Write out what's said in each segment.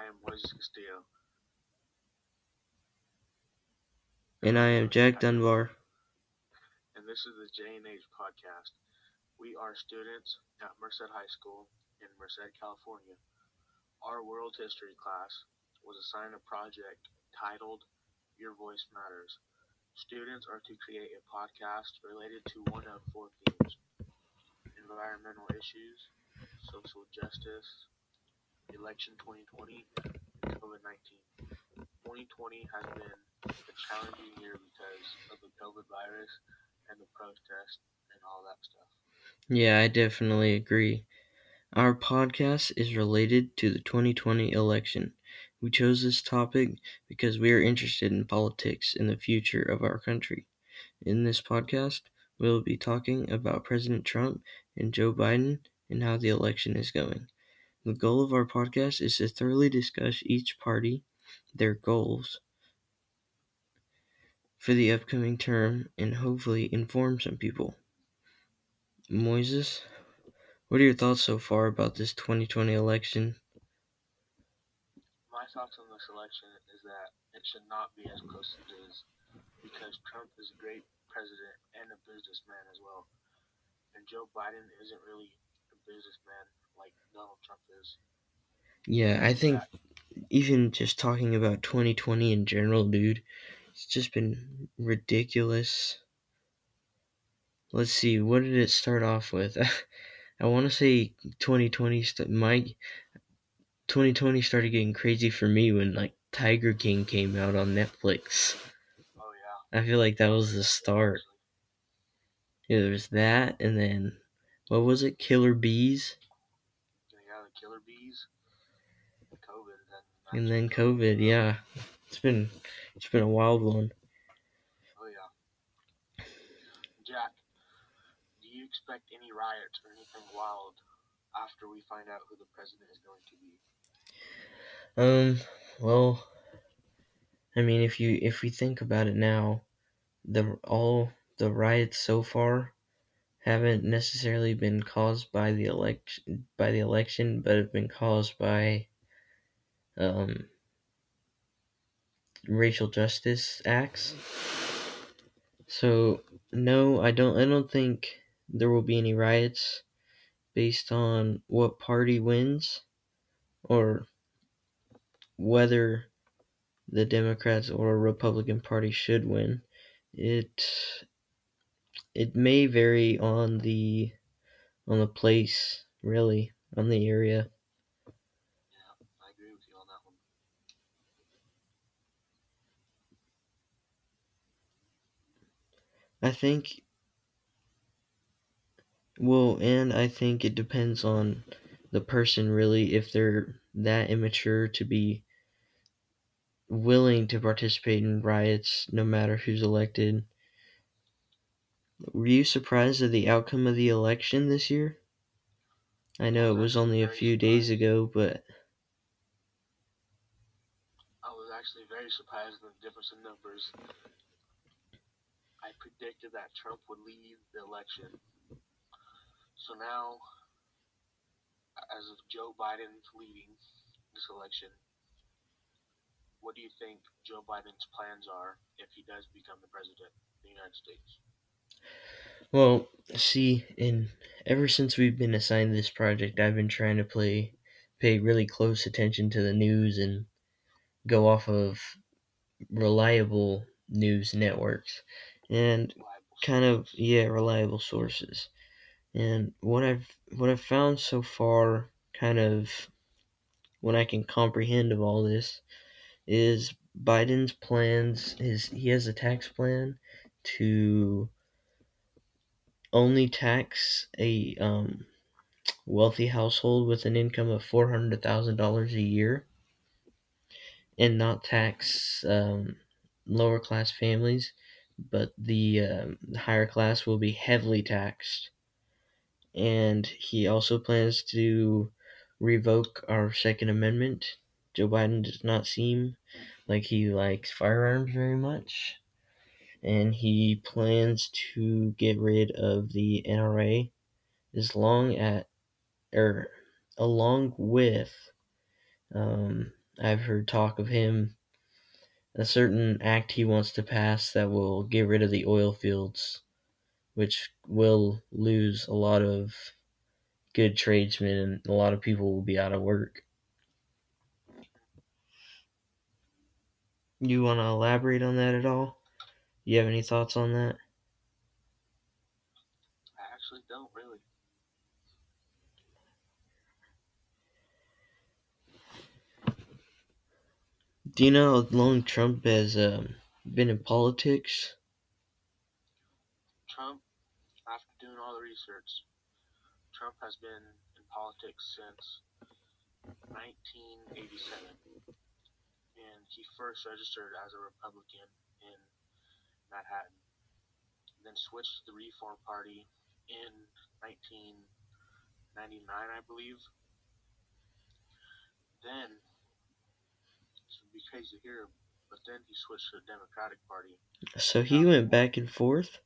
I am Moises Castillo. And I am Jack Dunbar. And this is the J&H podcast. We are students at Merced High School in Merced, California. Our world history class was assigned a project titled Your Voice Matters. Students are to create a podcast related to one of four themes environmental issues, social justice, election 2020, and COVID 19. 2020 has been a challenging year because of the COVID virus and the protests and all that stuff. Yeah, I definitely agree. Our podcast is related to the 2020 election. We chose this topic because we are interested in politics and the future of our country. In this podcast, we will be talking about President Trump and Joe Biden and how the election is going. The goal of our podcast is to thoroughly discuss each party, their goals for the upcoming term, and hopefully inform some people. Moises, what are your thoughts so far about this 2020 election? My thoughts on this election is that it should not be as close as it is because Trump is a great president and a businessman as well. And Joe Biden isn't really a businessman like Donald Trump is. Yeah, I think even just talking about 2020 in general, dude, it's just been ridiculous. Let's see, what did it start off with? I want to say 2020 st- my 2020 started getting crazy for me when like Tiger King came out on Netflix. Oh yeah. I feel like that was the start. Yeah, there was that, and then what was it? Killer Bees, killer bees, COVID, and, and then COVID. Yeah, it's been it's been a wild one. Oh yeah. Jack, do you expect any riots or anything wild after we find out who the president is going to be? Um, well, I mean, if you if we think about it now, the all the riots so far haven't necessarily been caused by the election by the election, but have been caused by um, racial justice acts. So no, I don't. I don't think there will be any riots based on what party wins or whether the Democrats or Republican Party should win. It it may vary on the on the place, really, on the area. Yeah, I agree with you on that one. I think well, and I think it depends on the person really if they're that immature to be willing to participate in riots no matter who's elected. Were you surprised at the outcome of the election this year? I know it was only a few days ago, but I was actually very surprised at the difference in numbers. I predicted that Trump would lead the election. So now, as of Joe Biden's leading this election, what do you think Joe Biden's plans are if he does become the president of the United States? Well, see, and ever since we've been assigned this project, I've been trying to play pay really close attention to the news and go off of reliable news networks and kind of yeah, reliable sources. And what I've what I've found so far kind of when I can comprehend of all this is Biden's plans his he has a tax plan to only tax a um, wealthy household with an income of four hundred thousand dollars a year, and not tax um, lower class families, but the um, higher class will be heavily taxed. And he also plans to revoke our Second Amendment. Joe Biden does not seem like he likes firearms very much and he plans to get rid of the NRA as long at or along with um, I've heard talk of him a certain act he wants to pass that will get rid of the oil fields, which will lose a lot of good tradesmen and a lot of people will be out of work. You want to elaborate on that at all? You have any thoughts on that? I actually don't really. Do you know how long Trump has um, been in politics? Trump, after doing all the research, Trump has been in politics since 1987. And he first registered as a Republican in Manhattan, then switched to the Reform Party in 1999, I believe. Then, this would be crazy to hear, but then he switched to the Democratic Party. So he went back and forth?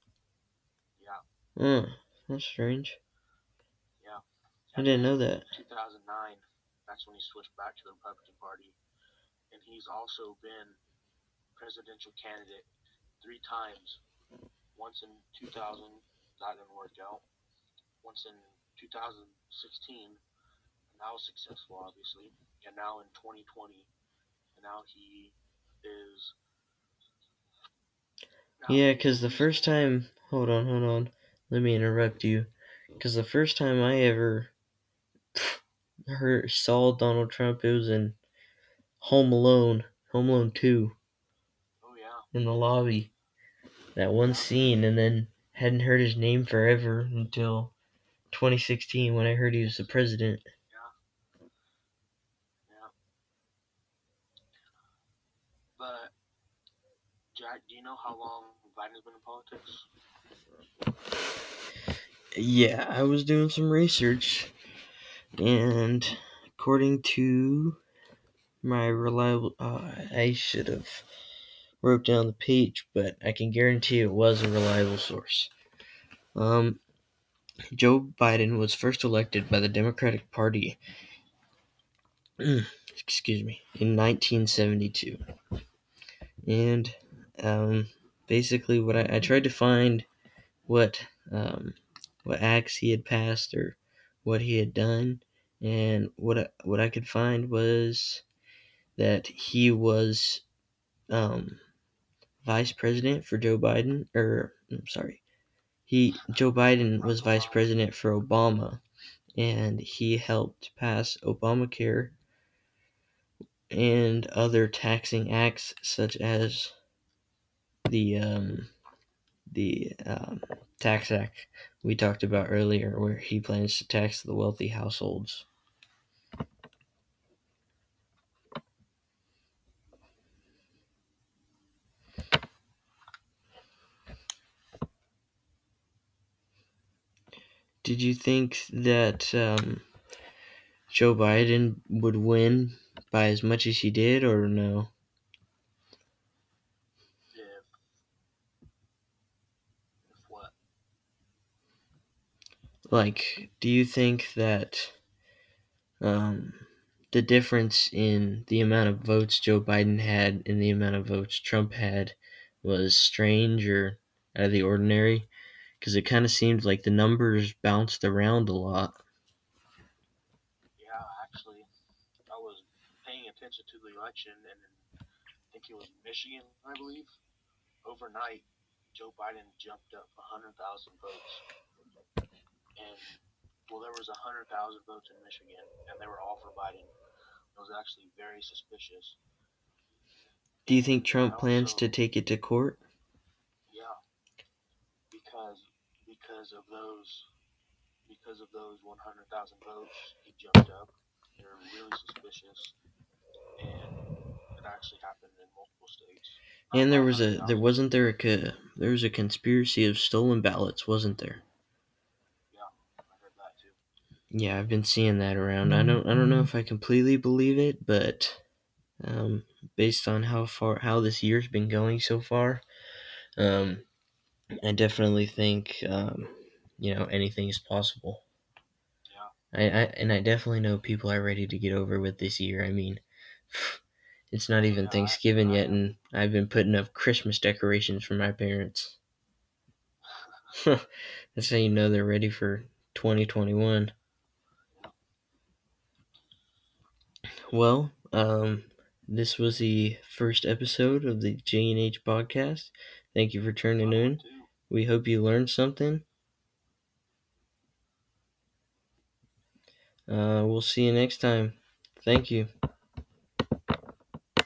Yeah. Oh, that's strange. Yeah. I didn't know that. 2009, that's when he switched back to the Republican Party. And he's also been presidential candidate three times. Once in 2000, that didn't work out. Once in 2016, and that was successful, obviously. And now in 2020, and now he is. now Yeah, because the first time, hold on, hold on, let me interrupt you. Because the first time I ever heard saw Donald Trump, it was in Home Alone, Home Alone Two, Oh yeah, in the lobby. That one scene, and then hadn't heard his name forever until 2016 when I heard he was the president. yeah. But Jack, do you know how long Biden's been in politics? Yeah, I was doing some research, and according to my reliable, uh, I should have wrote down the page, but I can guarantee it was a reliable source. Um, Joe Biden was first elected by the Democratic Party. excuse me, in 1972, and um, basically, what I, I tried to find what um, what acts he had passed or what he had done, and what I, what I could find was that he was um, vice president for Joe Biden, or I'm sorry, he Joe Biden was vice president for Obama, and he helped pass Obamacare and other taxing acts such as the um, the um, tax act we talked about earlier, where he plans to tax the wealthy households. Did you think that um, Joe Biden would win by as much as he did, or no? Like, do you think that um, the difference in the amount of votes Joe Biden had and the amount of votes Trump had was strange or out of the ordinary? Because it kind of seemed like the numbers bounced around a lot. Yeah, actually, I was paying attention to the election, and I think it was Michigan, I believe. Overnight, Joe Biden jumped up 100,000 votes. And, well, there was 100,000 votes in Michigan, and they were all for Biden. It was actually very suspicious. Do you think Trump plans also- to take it to court? Yeah, because because of those because of those 100,000 votes, he jumped up. They're really suspicious, and it actually happened in multiple states. And there was a there wasn't there a there was a conspiracy of stolen ballots, wasn't there? I heard that too. Yeah, I've been seeing that around. I don't I don't know if I completely believe it, but um, based on how far how this year's been going so far, um, I definitely think um, you know anything is possible. Yeah. I, I and I definitely know people are ready to get over with this year. I mean, It's not even Yeah, Thanksgiving I yet, and I've been putting up Christmas decorations for my parents. That's how you know they're ready for 2021. Well, um, this was the first episode of the J and H podcast. Thank you for tuning in. We hope you learned something. Uh, we'll see you next time. Thank you.